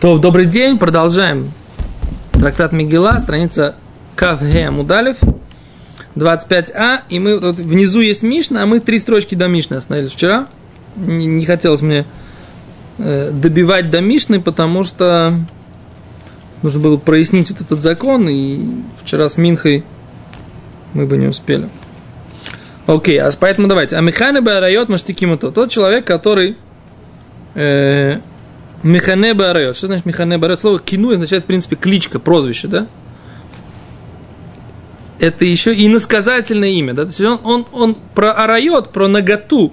То, добрый день, продолжаем. Трактат Мигела, страница Кавге Мудалев, 25а, и мы тут внизу есть Мишна, а мы три строчки до Мишны остановились вчера. Не, не хотелось мне э, добивать до Мишны, потому что нужно было прояснить вот этот закон, и вчера с Минхой мы бы не успели. Окей, а поэтому давайте. А Механы Барайот Маштикимуто. Тот человек, который э, Механе Барайот. Что значит Механе Барайот? Слово кину означает, в принципе, кличка, прозвище, да? Это еще и насказательное имя, да? То есть он, он, он про арайот, про наготу,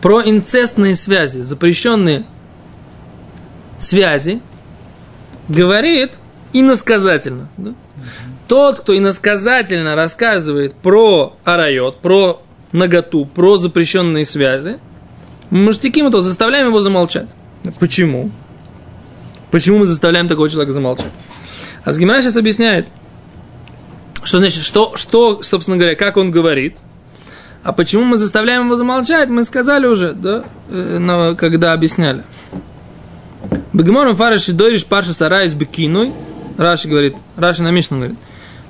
про инцестные связи, запрещенные связи, говорит иносказательно. Да? Тот, кто иносказательно рассказывает про арайот, про наготу, про запрещенные связи, мы штиким то заставляем его замолчать. Почему? Почему мы заставляем такого человека замолчать? А Сгимара сейчас объясняет, что значит, что, что, собственно говоря, как он говорит. А почему мы заставляем его замолчать, мы сказали уже, да, э, когда объясняли. Бегемором фараши дойриш парша сарайс бекиной. Раши говорит, Раши на Мишну говорит,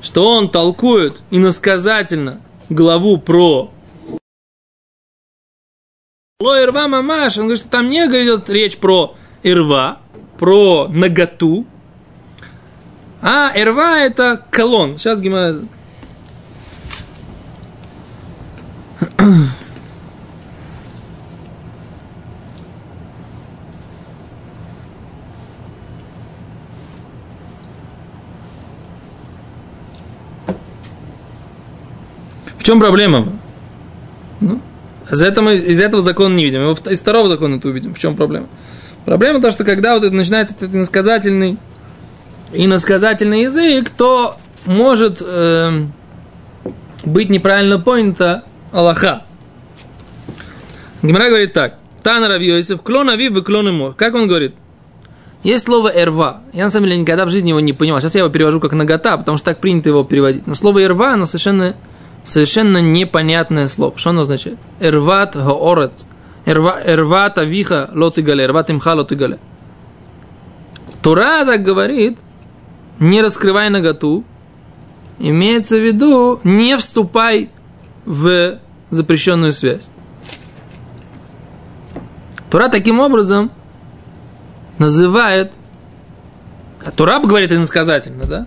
что он толкует иносказательно главу про Ло ирва мамаш, он говорит, что там не идет речь про ирва, про наготу, а ирва это колон. Сейчас Гимара... В чем проблема? Ну, из этого, из этого закона не видим. Из второго закона это увидим. В чем проблема? Проблема то, что когда вот это начинается этот иносказательный, иносказательный язык, то может э, быть неправильно понято Аллаха. Гимара говорит так. Тана Равьёйсев, клон авив и клон ему. Как он говорит? Есть слово «эрва». Я, на самом деле, никогда в жизни его не понимал. Сейчас я его перевожу как «нагота», потому что так принято его переводить. Но слово «эрва», оно совершенно совершенно непонятное слово. Что оно означает? Эрват гаорет. Эрват авиха лотигале. Эрват имха лотигале. Тура так говорит, не раскрывай наготу, имеется в виду, не вступай в запрещенную связь. Тура таким образом называет, а Тура говорит иносказательно, да?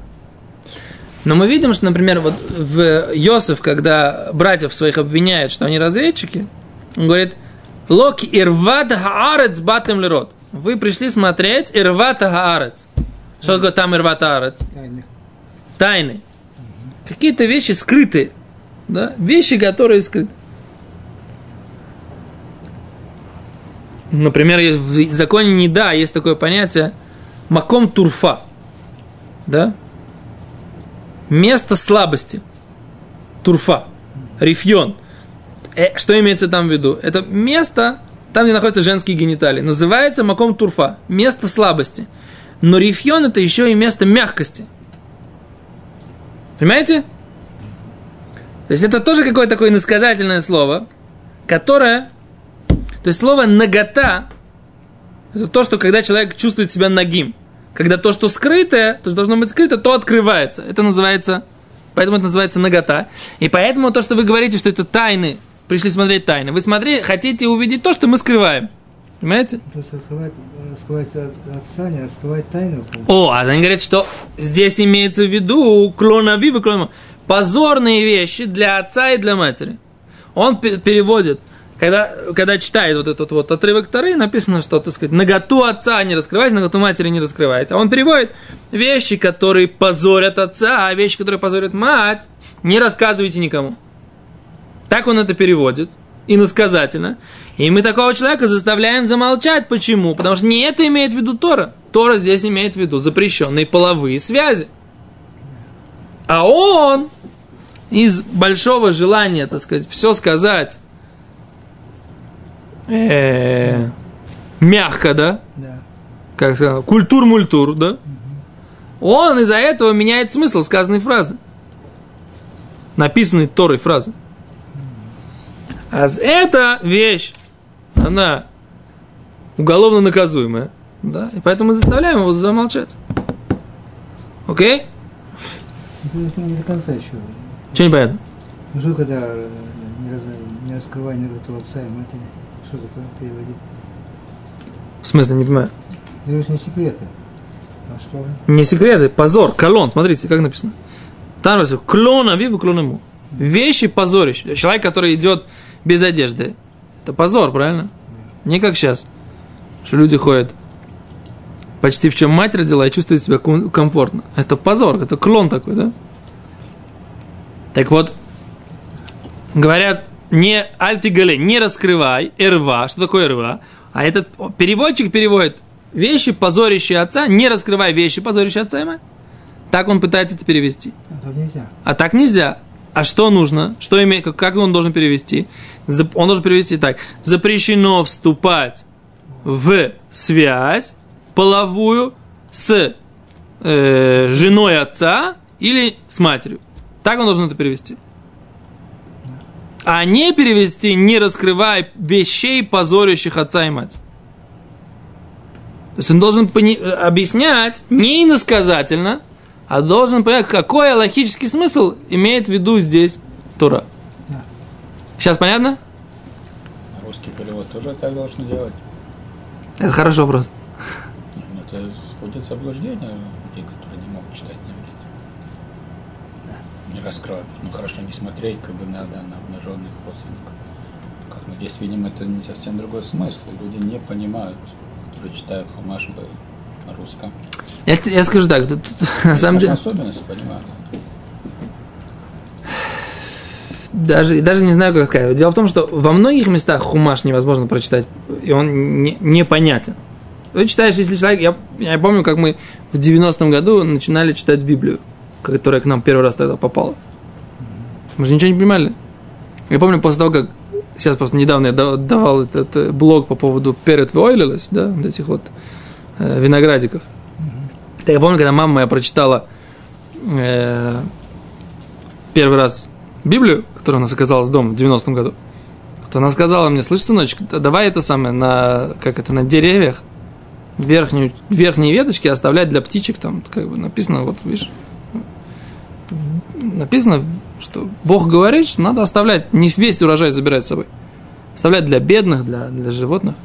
Но мы видим, что, например, вот в Йосиф, когда братьев своих обвиняют, что они разведчики, он говорит, Локи ирват хаарец батем лерот. Вы пришли смотреть ирват хаарец. Что такое там ирват хаарец? Тайны. Тайны. Угу. Какие-то вещи скрытые. Да? Вещи, которые скрыты. Например, в законе не да, есть такое понятие маком турфа. Да? Место слабости. Турфа. Рифьон. Э, что имеется там в виду? Это место, там, где находятся женские гениталии. Называется маком турфа. Место слабости. Но рифьон это еще и место мягкости. Понимаете? То есть это тоже какое-то такое иносказательное слово, которое... То есть слово нагота это то, что когда человек чувствует себя нагим когда то, что скрытое, то, что должно быть скрыто, то открывается. Это называется, поэтому это называется нагота. И поэтому то, что вы говорите, что это тайны, пришли смотреть тайны, вы смотрите, хотите увидеть то, что мы скрываем. Понимаете? То есть скрывать, скрывать от, отца, не раскрывать тайну. О, а они говорят, что здесь имеется в виду клона вивы, клона позорные вещи для отца и для матери. Он переводит когда, когда читает вот этот вот отрывок Тары, написано, что, так сказать, наготу отца не раскрывайте, наготу матери не раскрывайте. А он переводит вещи, которые позорят отца, а вещи, которые позорят мать, не рассказывайте никому. Так он это переводит, иносказательно. И мы такого человека заставляем замолчать. Почему? Потому что не это имеет в виду Тора. Тора здесь имеет в виду запрещенные половые связи. А он из большого желания, так сказать, все сказать э, мягко, да? Да. Как сказал, культур-мультур, да? Угу. Он из-за этого меняет смысл сказанной фразы. Написанной Торой фразы. А эта вещь, она уголовно наказуемая. Да? И поэтому мы заставляем его замолчать. Окей? Это не до конца еще. Что непонятно? Ну что, когда э, не, раз, не раскрывай наготу отца и матери, что такое переводить? В смысле, не понимаю. Это же не секреты. А что? Не секреты, позор, колон. Смотрите, как написано. Там написано, клон авиву, клон ему. Вещи позорищ. Человек, который идет без одежды. Это позор, правильно? Не как сейчас. Что люди ходят почти в чем мать родила и чувствуют себя ком- комфортно. Это позор, это клон такой, да? Так вот, говорят, не альтигале, не раскрывай, эрва. Что такое эрва? А этот переводчик переводит вещи, позорящие отца, не раскрывай вещи, позорящие отца и мать. Так он пытается это перевести. А так нельзя. А так нельзя. А что нужно? Что имеет, как- как он должен перевести? Он должен перевести так. Запрещено вступать в связь половую с э, женой отца или с матерью. Так он должен это перевести. А не перевести, не раскрывая вещей, позорящих отца и мать. То есть он должен пони- э, объяснять не иносказательно, а должен понять, какой логический смысл имеет в виду здесь Тура. Да. Сейчас понятно? Русский перевод тоже так должны делать. Это хороший вопрос. Ну, Это в заблуждение людей, которые не могут читать на иврите. Не раскрывать. Ну хорошо, не смотреть как бы надо на обнаженных родственников. Как мы здесь видим, это не совсем другой смысл. Люди не понимают, которые читают Хумаш на русском. Я, я скажу так, тут- тут, на самом деле, особенности понимают. даже, даже не знаю, как сказать. Дело в том, что во многих местах хумаш невозможно прочитать, и он не, непонятен. Ты читаешь, если человек... Я, я помню, как мы в 90-м году начинали читать Библию, которая к нам первый раз тогда попала. Мы же ничего не понимали. Я помню, после того, как... Сейчас просто недавно я да- давал этот э, блог по поводу перед Войлилес, да, вот этих вот э, виноградиков. Так я помню, когда мама моя прочитала э, первый раз Библию, которая у нас оказалась дома в 90-м году, то она сказала мне, слышь, сыночек, да давай это самое, на, как это, на деревьях верхнюю, верхние веточки оставлять для птичек, там, как бы написано, вот, видишь, написано, что Бог говорит, что надо оставлять, не весь урожай забирать с собой, оставлять для бедных, для, для животных.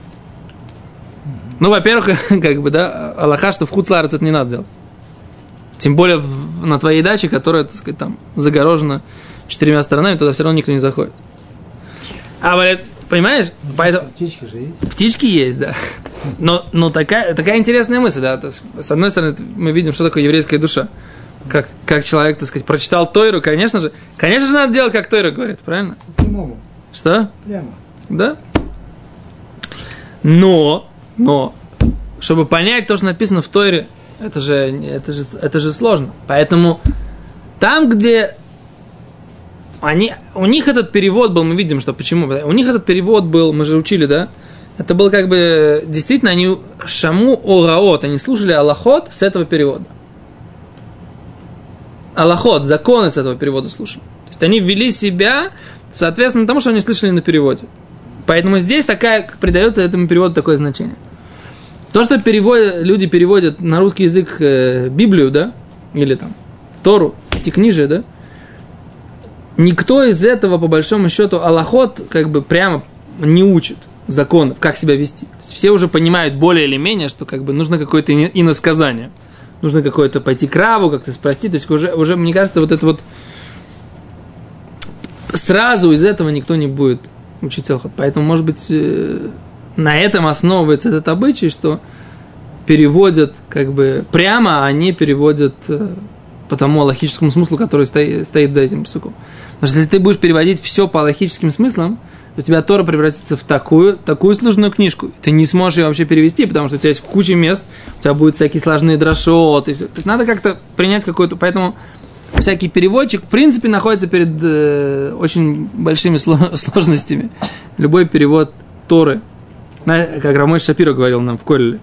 Ну, во-первых, как бы, да, Аллаха, что в Хуцларец это не надо делать. Тем более в- на твоей даче, которая, так сказать, там загорожена четырьмя сторонами, тогда все равно никто не заходит. А, говорят, понимаешь? Поэтому Птички же есть. птички есть, да. Но, но такая, такая интересная мысль, да. Есть, с одной стороны, мы видим, что такое еврейская душа. Как, как человек, так сказать, прочитал Тойру, конечно же, конечно же, надо делать, как Тойра говорит, правильно? Прямому. Что? Прямо. Да? Но, но, чтобы понять то, что написано в Тойре, это же, это же, это же сложно. Поэтому там, где они, у них этот перевод был, мы видим, что почему. У них этот перевод был, мы же учили, да? Это был как бы, действительно, они шаму ораот, они слушали Аллахот с этого перевода. Аллахот, законы с этого перевода слушали. То есть они вели себя соответственно тому, что они слышали на переводе. Поэтому здесь такая, придает этому переводу такое значение. То, что переводят, люди переводят на русский язык э, Библию, да, или там Тору, эти книжи, да, никто из этого, по большому счету, Аллахот как бы прямо не учит законов, как себя вести. Все уже понимают более или менее, что как бы нужно какое-то ино- иносказание. Нужно какое-то пойти к Раву, как-то спросить. То есть уже, уже, мне кажется, вот это вот сразу из этого никто не будет учить Аллахот. Поэтому, может быть, э, на этом основывается этот обычай, что переводят как бы прямо, а не переводят э, по тому логическому смыслу, который стоит, стоит за этим псуком. Потому что если ты будешь переводить все по логическим смыслам, у тебя Тора превратится в такую, такую сложную книжку. Ты не сможешь ее вообще перевести, потому что у тебя есть куча мест, у тебя будут всякие сложные дрошоты. То есть надо как-то принять какую-то... Поэтому всякий переводчик, в принципе, находится перед э, очень большими сло- сложностями. Любой перевод Торы. Как Рамой Шапиро говорил нам в Колле.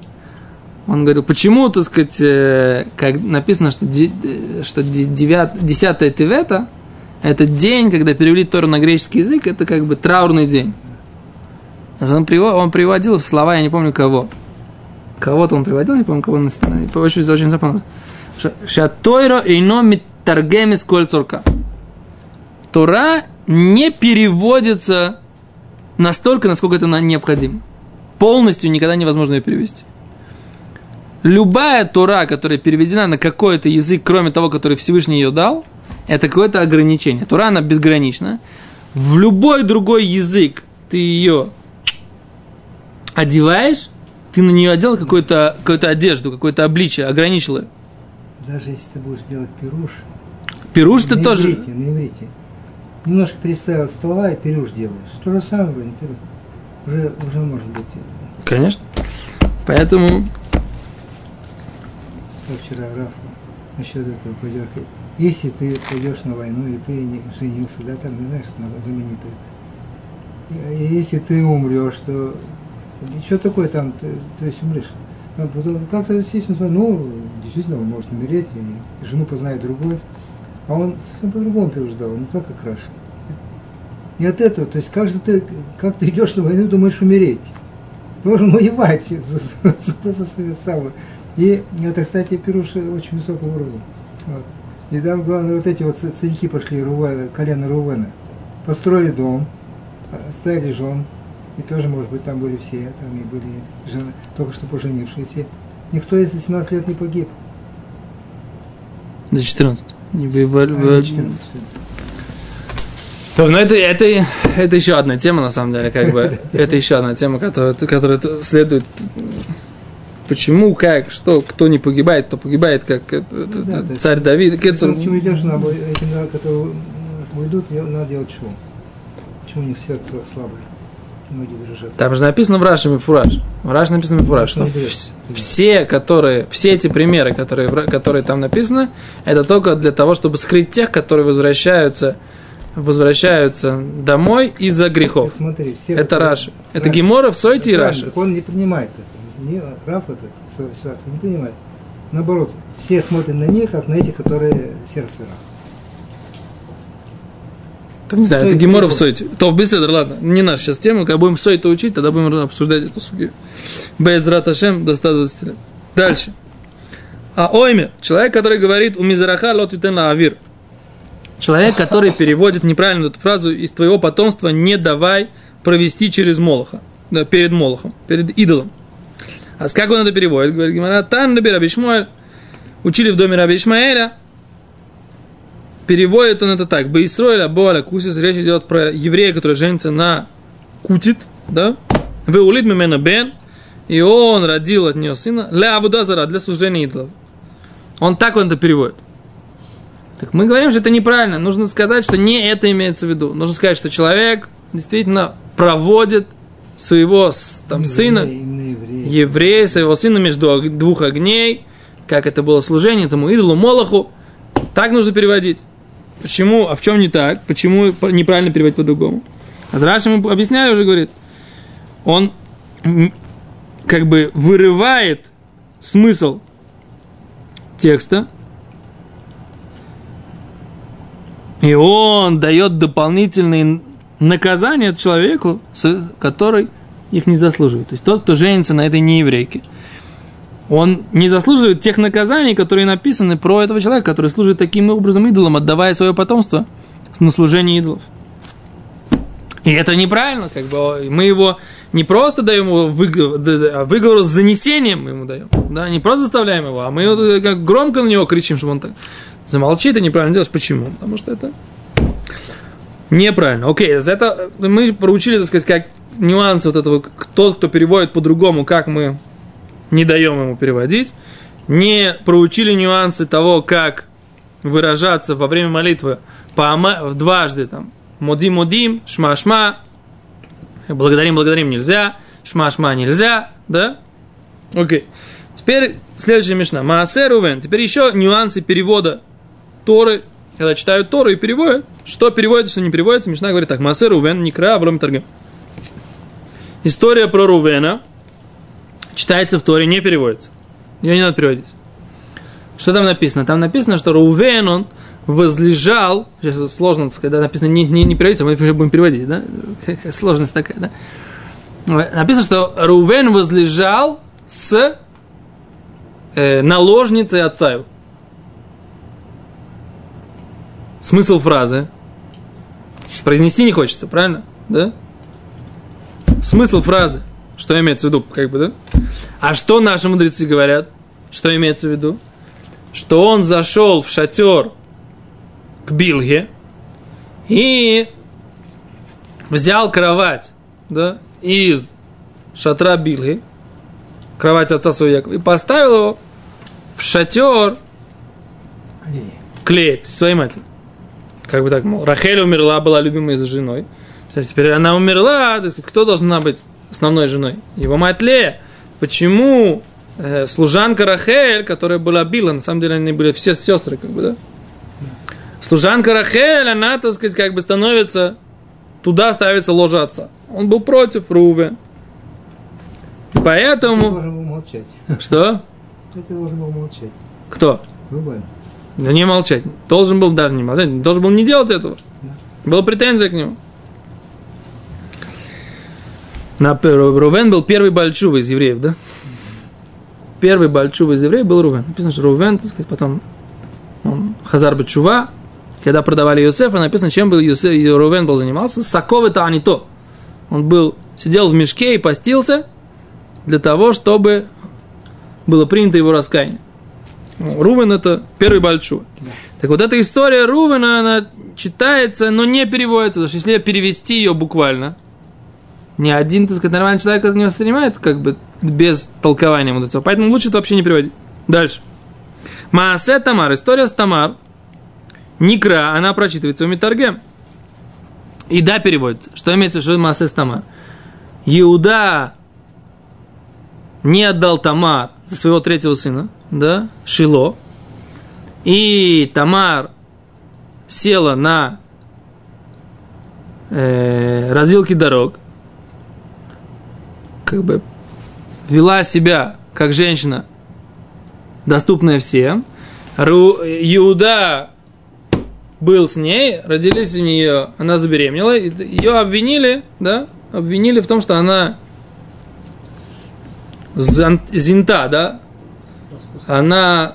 Он говорил, почему, так сказать, э, как написано, что, де- э, что де- девят- десятое Тевета, это день, когда перевели Тору на греческий язык, это как бы траурный день. Он, приво- он приводил слова, я не помню кого. Кого-то он приводил, не помню, кого он очень, очень запомнил. Шатойро ино митаргемис коль цурка. Тора не переводится настолько, насколько это необходимо. Полностью никогда невозможно ее перевести. Любая Тора, которая переведена на какой-то язык, кроме того, который Всевышний ее дал, это какое-то ограничение. Тура, она безгранична. В любой другой язык ты ее одеваешь, ты на нее одел какую-то какую одежду, какое-то обличие, ограничил ее. Даже если ты будешь делать пируш. Пируш ты тоже... Иврите, на иврите. Немножко переставил слова и пируш делаешь. То же самое, не пируш. Уже, уже может быть. Конечно. Поэтому... Как вчера Рафа насчет этого подеркает если ты пойдешь на войну, и ты не женился, да, там, не знаешь, знаменито это. И если ты умрешь, то что такое там, ты, то есть умрешь. Как-то естественно, ну, действительно, он может умереть, и жену познает другой. А он совсем по-другому переждал, не так, как раньше. Не от этого, то есть как же ты, как ты идешь на войну, думаешь умереть. Должен воевать за, за, за, за свою самую. И это, кстати, Пируша очень высокого уровня. Вот. И там, главное, вот эти вот царьки пошли, Рувена, колено Рувена. Построили дом, ставили жен, и тоже, может быть, там были все, там и были жены, только что поженившиеся. Никто из 17 лет не погиб. До 14. Не воевали. А, до 14, но это, это, это еще одна тема, на самом деле, как бы. Это еще одна тема, которая, которая следует почему, как, что, кто не погибает, кто погибает, как да, да, царь Давид. Кецер... К чему идешь, надо, этим, которые уйдут, надо делать шум. Почему у них сердце слабое? Ноги дрожат. Там же написано в Раши Мифураж. В Раши написано Мифураж, что все, которые, все эти примеры, которые, которые там написаны, это только для того, чтобы скрыть тех, которые возвращаются возвращаются домой из-за грехов. Смотри, все, это Раши. Это Гемора в Сойте и Раши. Он не принимает это не, Раф этот, ситуацию не принимает. Наоборот, все смотрят на них, как на этих, которые сердце Раф. Так не знаю, это Гемора в Сойте. То беседа, ладно, не наша сейчас тема, когда будем Сойте учить, тогда будем обсуждать эту сугию. Без Раташем до 120 лет. Дальше. А ойме, человек, который говорит у Мизараха лот авир. Человек, который переводит неправильно эту фразу из твоего потомства не давай провести через Молоха, да, перед Молохом, перед идолом. А с как он это переводит? Говорит Гимара, Тан Раби Раби Шмуэль. Учили в доме Раби Ишмаэля. Переводит он это так. Бейсроэля Боаля Кусис. Речь идет про еврея, который женится на Кутит. Да? Веулит Мемена Бен. И он родил от нее сына. Ля Абудазара для служения идолов. Он так он это переводит. Так мы говорим, что это неправильно. Нужно сказать, что не это имеется в виду. Нужно сказать, что человек действительно проводит своего там, сына, еврея, своего сына между двух огней, как это было служение этому идолу Молоху. Так нужно переводить. Почему? А в чем не так? Почему неправильно переводить по-другому? А Зраш ему объясняю уже, говорит, он как бы вырывает смысл текста, и он дает дополнительные наказание человеку, который их не заслуживает. То есть тот, кто женится на этой нееврейке, он не заслуживает тех наказаний, которые написаны про этого человека, который служит таким образом идолом, отдавая свое потомство на служение идолов. И это неправильно, как бы мы его не просто даем его выговор, а выговор с занесением мы ему даем, да, не просто заставляем его, а мы как громко на него кричим, чтобы он так замолчит, это неправильно делать. Почему? Потому что это Неправильно. Окей, за это мы проучили, так сказать, как нюансы вот этого, тот, кто переводит по-другому, как мы не даем ему переводить. Не проучили нюансы того, как выражаться во время молитвы по дважды там. Модим, модим, шма, шма. Благодарим, благодарим нельзя. Шма, шма нельзя. Да? Окей. Теперь следующая мешна. Маасер увен. Теперь еще нюансы перевода Торы когда читают Тору и переводят, что переводится, что не переводится, Мишна говорит так, Масе Рувен, Никра, Авром Таргем. История про Рувена читается в Торе, не переводится. Ее не надо переводить. Что там написано? Там написано, что Рувен, он возлежал, сейчас сложно сказать, да, написано не, не, не переводится, мы будем переводить, да? Сложность такая, да? Написано, что Рувен возлежал с э, наложницей отца его. Смысл фразы. Произнести не хочется, правильно? Да? Смысл фразы. Что имеется в виду, как бы, да? А что наши мудрецы говорят? Что имеется в виду? Что он зашел в шатер к Билге и взял кровать, да, из шатра Билги, кровать отца своего Якова, и поставил его в шатер клеек своей матери. Как бы так, мол, Рахель умерла, была любимой за женой. Теперь она умерла, так сказать, кто должна быть основной женой? Его мать Лея. Почему э, служанка Рахель, которая была Била, на самом деле они были все сестры, как бы, да? Служанка Рахель, она, так сказать, как бы становится, туда ставится ложа отца. Он был против Руве. Поэтому... Ты должен был молчать. Что? Ты должен был молчать. Кто? Рубен. Не молчать. Должен был даже не молчать. Должен был не делать этого. Была претензия к нему. На, Рувен был первый Бальчув из евреев, да? Первый Бальчув из евреев был Рувен. Написано, что Рувен, так сказать, потом он Хазар Бачува, когда продавали Йосефа, написано, чем был Йосеф, Рувен был занимался, Саковы-то, а не то. Он был, сидел в мешке и постился для того, чтобы было принято его раскаяние. Рувен это первый Бальчува. Так вот эта история Рувена, она читается, но не переводится, потому что если перевести ее буквально, ни один, так сказать, нормальный человек это не воспринимает, как бы без толкования мудрецов. Поэтому лучше это вообще не переводить. Дальше. Маасе Тамар. История с Тамар. Никра, она прочитывается у Митарге. И да, переводится. Что имеется в виду Маасе с Тамар? Иуда не отдал Тамар за своего третьего сына, да, Шило. И Тамар села на э, развилке дорог, как бы вела себя как женщина, доступная всем. Ру, Иуда был с ней, родились у нее, она забеременела, ее обвинили, да, обвинили в том, что она зинта, да, она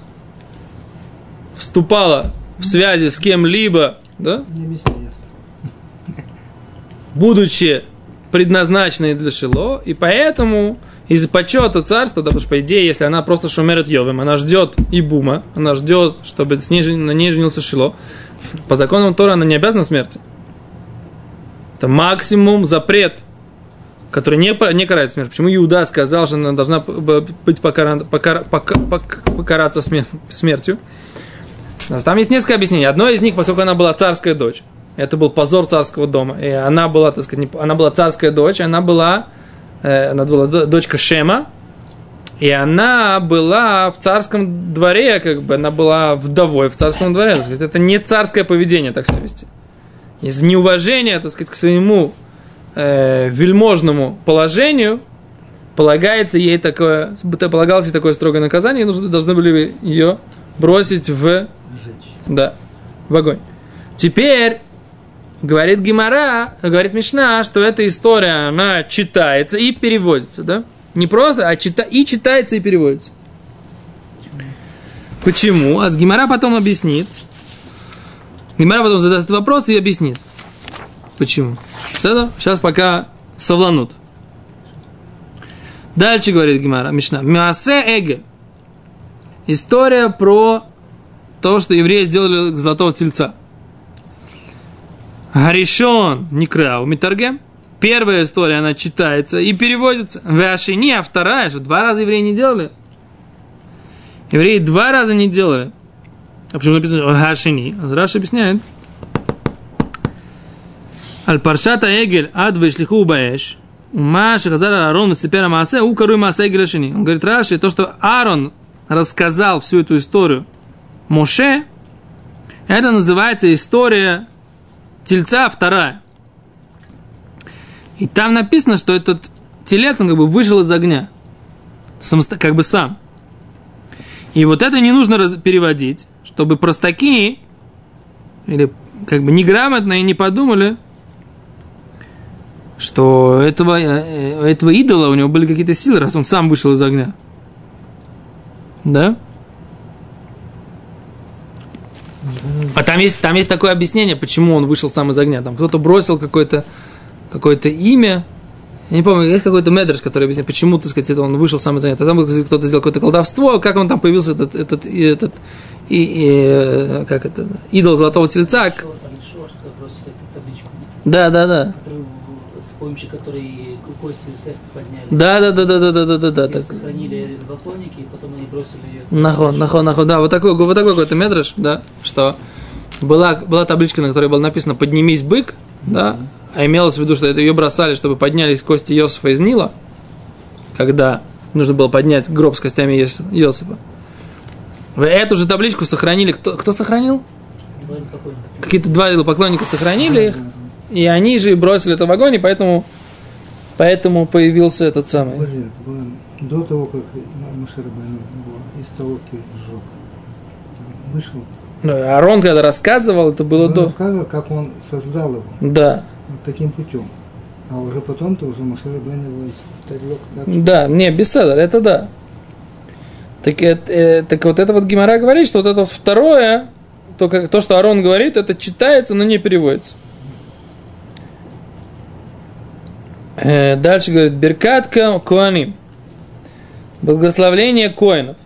вступала в связи с кем-либо, да, будучи предназначенной для Шило, и поэтому из почета царства, да, потому что, по идее, если она просто шумерит Йовым, она ждет и бума, она ждет, чтобы с ней, на ней женился Шило, по законам Тора она не обязана смерти. Это максимум запрет, который не, не карает смерть. Почему Иуда сказал, что она должна быть покарана, покара- пока- пок- покараться смер- смертью? Там есть несколько объяснений. Одно из них, поскольку она была царская дочь, это был позор царского дома. И она была, так сказать, она была царская дочь, она была, э, она была дочка Шема, и она была в царском дворе, как бы, она была вдовой в царском дворе. Так сказать, это не царское поведение, так вести. Из неуважения, так сказать, к своему э, вельможному положению полагается ей такое, полагалось ей такое строгое наказание, и нужно, должны были ее бросить в да, в огонь. Теперь говорит Гимара, говорит Мишна, что эта история, она читается и переводится, да? Не просто, а чита, и читается, и переводится. Почему? А с Гимара потом объяснит. Гимара потом задаст этот вопрос и объяснит. Почему? Седа? Сейчас пока совланут. Дальше говорит Гимара, Мишна. Мясе Эгель. История про то, что евреи сделали золотого тельца. Гаришон Никра у Митарге. Первая история, она читается и переводится. Вашини, а вторая, что два раза евреи не делали. Евреи два раза не делали. А почему написано Гашини? Раш объясняет. Аль паршата эгель ад вешлиху баэш. Ума шахазар Аарон сепера маасе у каруй маасе эгель ашини. Он говорит, Раши, то, что Аарон рассказал всю эту историю Моше, это называется история тельца вторая. И там написано, что этот телец, он как бы вышел из огня. Самосто- как бы сам. И вот это не нужно переводить, чтобы простаки или как бы неграмотные не подумали, что этого, э, этого идола у него были какие-то силы, раз он сам вышел из огня. Да? А там есть, там есть такое объяснение, почему он вышел сам из огня. Там кто-то бросил какое-то какое имя. Я не помню, есть какой-то медреш, который объясняет, почему, так сказать, это он вышел сам из огня. Там кто-то сделал какое-то колдовство, как он там появился, этот, этот, этот и, и, э, как это, идол золотого тельца. Да, да, да. Помощью которой кости Юсефа подняли. Да, да, да, да, да, да, да, да, да. Так. сохранили поклонники, и потом они бросили ее. Нахон, нахон, нахон, да, вот такой, вот такой какой-то метраж, да, что была, была табличка, на которой было написано «Поднимись, бык», да, а имелось в виду, что это ее бросали, чтобы поднялись кости Иосифа из Нила, когда нужно было поднять гроб с костями Иосифа. Эту же табличку сохранили, кто, кто сохранил? Какие-то два поклонника сохранили их, и они же бросили это в огонь, и поэтому, поэтому появился этот самый. Подожди, это было до того, как Машарабану его из столовки сжег. Это Вышел. Ну, Арон, когда рассказывал, это было Он до. рассказывал, как он создал его. Да. Вот таким путем. А уже потом-то уже Машарабан его из тарелок так Да, не, беседер, это да. Так, это, э, так вот это вот Гимара говорит, что вот это второе, то, как, то, что Арон говорит, это читается, но не переводится. Э, дальше говорит, Беркатка Куаним. Благословление коинов.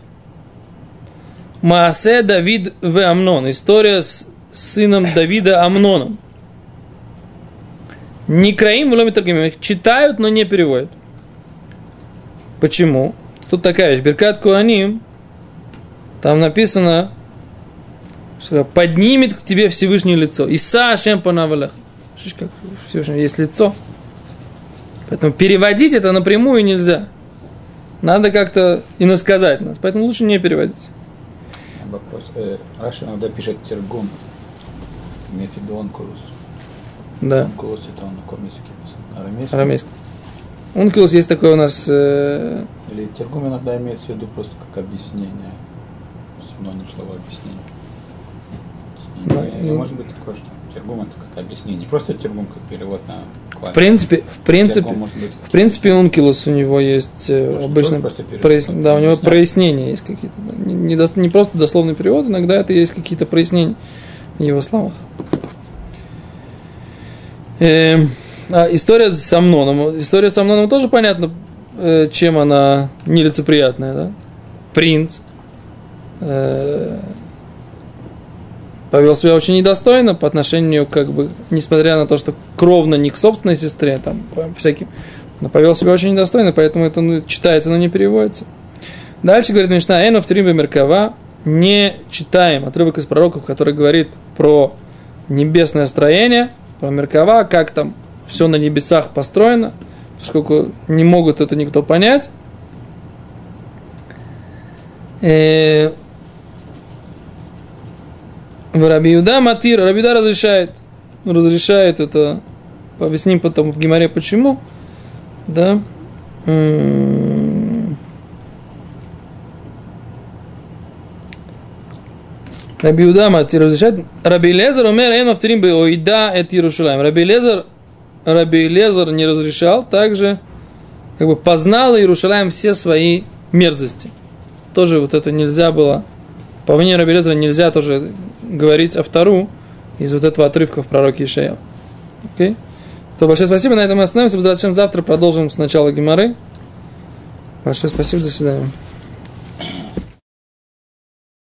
Маасе Давид в Амнон. История с сыном Давида Амноном. Некраим в Таргимим. Их читают, но не переводят. Почему? Тут такая вещь. Беркат Куаним. Там написано, что поднимет к тебе Всевышнее лицо. Иса Ашем Панавалах. Слышишь, как Всевышнего есть лицо. Поэтому переводить это напрямую нельзя. Надо как-то иносказать нас. Поэтому лучше не переводить. Вопрос. Э, Раши иногда пишет тергум. Имеется в виду онкулус. Да, Онкулус это он на каком языке написан? Арамейский? арамейский. Ункилус есть такой у нас... э, Или тергум иногда имеется в виду просто как объяснение. Синоним слова объяснение. Да, И, и- может быть такое, что тергум это как объяснение. Не просто тергум как перевод на в принципе, в принципе, быть в принципе, Ункилус у него есть э, Может, обычно... прояс- Да, у него объясняет. прояснения есть какие-то. Не, не дос- не просто дословный перевод, иногда это есть какие-то прояснения в его словах. Эм, а история с Амноном. История с Амноном тоже понятно, э, чем она нелицеприятная, да? Принц э, повел себя очень недостойно по отношению, как бы, несмотря на то, что кровно не к собственной сестре, там, всяким, но повел себя очень недостойно, поэтому это ну, читается, но не переводится. Дальше говорит Мишна Эну в Тримбе Меркава, не читаем отрывок из пророков, который говорит про небесное строение, про Меркава, как там все на небесах построено, поскольку не могут это никто понять. Рабиуда Матир, Рабиуда разрешает, разрешает это, объясним потом в Гимаре почему, да. Раби Матир разрешает, Раби Лезер умер эм авторим бы оида эт Иерушалаем. Раби Лезер, Раби Лезер не разрешал, также как бы познал Иерушалаем все свои мерзости. Тоже вот это нельзя было, по мнению Раби Лезера нельзя тоже говорить о втору из вот этого отрывка в пророке Ишея. Окей? То большое спасибо, на этом мы остановимся. Завтра продолжим с начала Гимары. Большое спасибо, до свидания.